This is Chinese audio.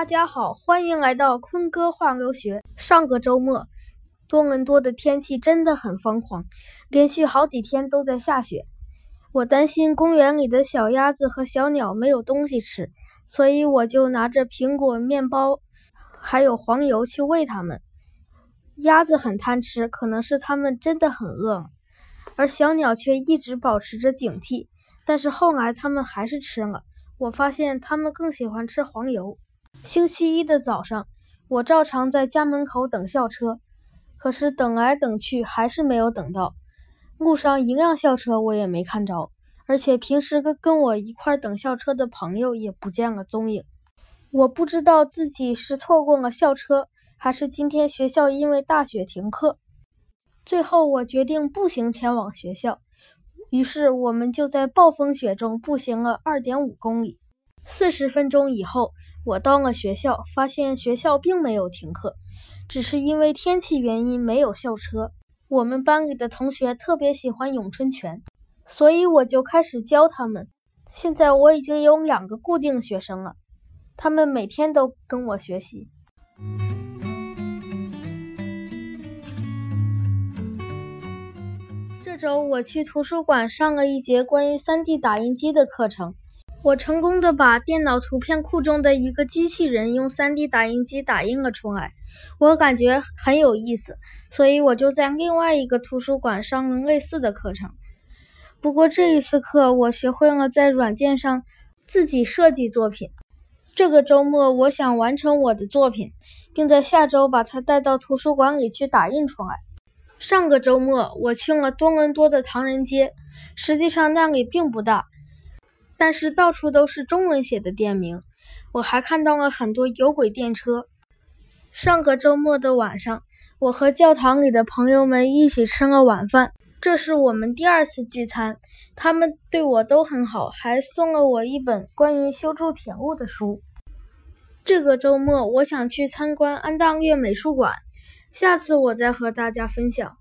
大家好，欢迎来到坤哥话留学。上个周末，多伦多的天气真的很疯狂，连续好几天都在下雪。我担心公园里的小鸭子和小鸟没有东西吃，所以我就拿着苹果、面包，还有黄油去喂它们。鸭子很贪吃，可能是它们真的很饿，而小鸟却一直保持着警惕。但是后来它们还是吃了，我发现它们更喜欢吃黄油。星期一的早上，我照常在家门口等校车，可是等来等去还是没有等到。路上一辆校车我也没看着，而且平时跟跟我一块等校车的朋友也不见了踪影。我不知道自己是错过了校车，还是今天学校因为大雪停课。最后，我决定步行前往学校。于是，我们就在暴风雪中步行了二点五公里。四十分钟以后，我到了学校，发现学校并没有停课，只是因为天气原因没有校车。我们班里的同学特别喜欢咏春拳，所以我就开始教他们。现在我已经有两个固定学生了，他们每天都跟我学习。这周我去图书馆上了一节关于 3D 打印机的课程，我成功的把电脑图片库中的一个机器人用 3D 打印机打印了出来。我感觉很有意思，所以我就在另外一个图书馆上了类似的课程。不过这一次课，我学会了在软件上自己设计作品。这个周末，我想完成我的作品，并在下周把它带到图书馆里去打印出来。上个周末，我去了多伦多的唐人街，实际上那里并不大，但是到处都是中文写的店名。我还看到了很多有轨电车。上个周末的晚上，我和教堂里的朋友们一起吃了晚饭。这是我们第二次聚餐，他们对我都很好，还送了我一本关于修筑铁路的书。这个周末，我想去参观安大略美术馆，下次我再和大家分享。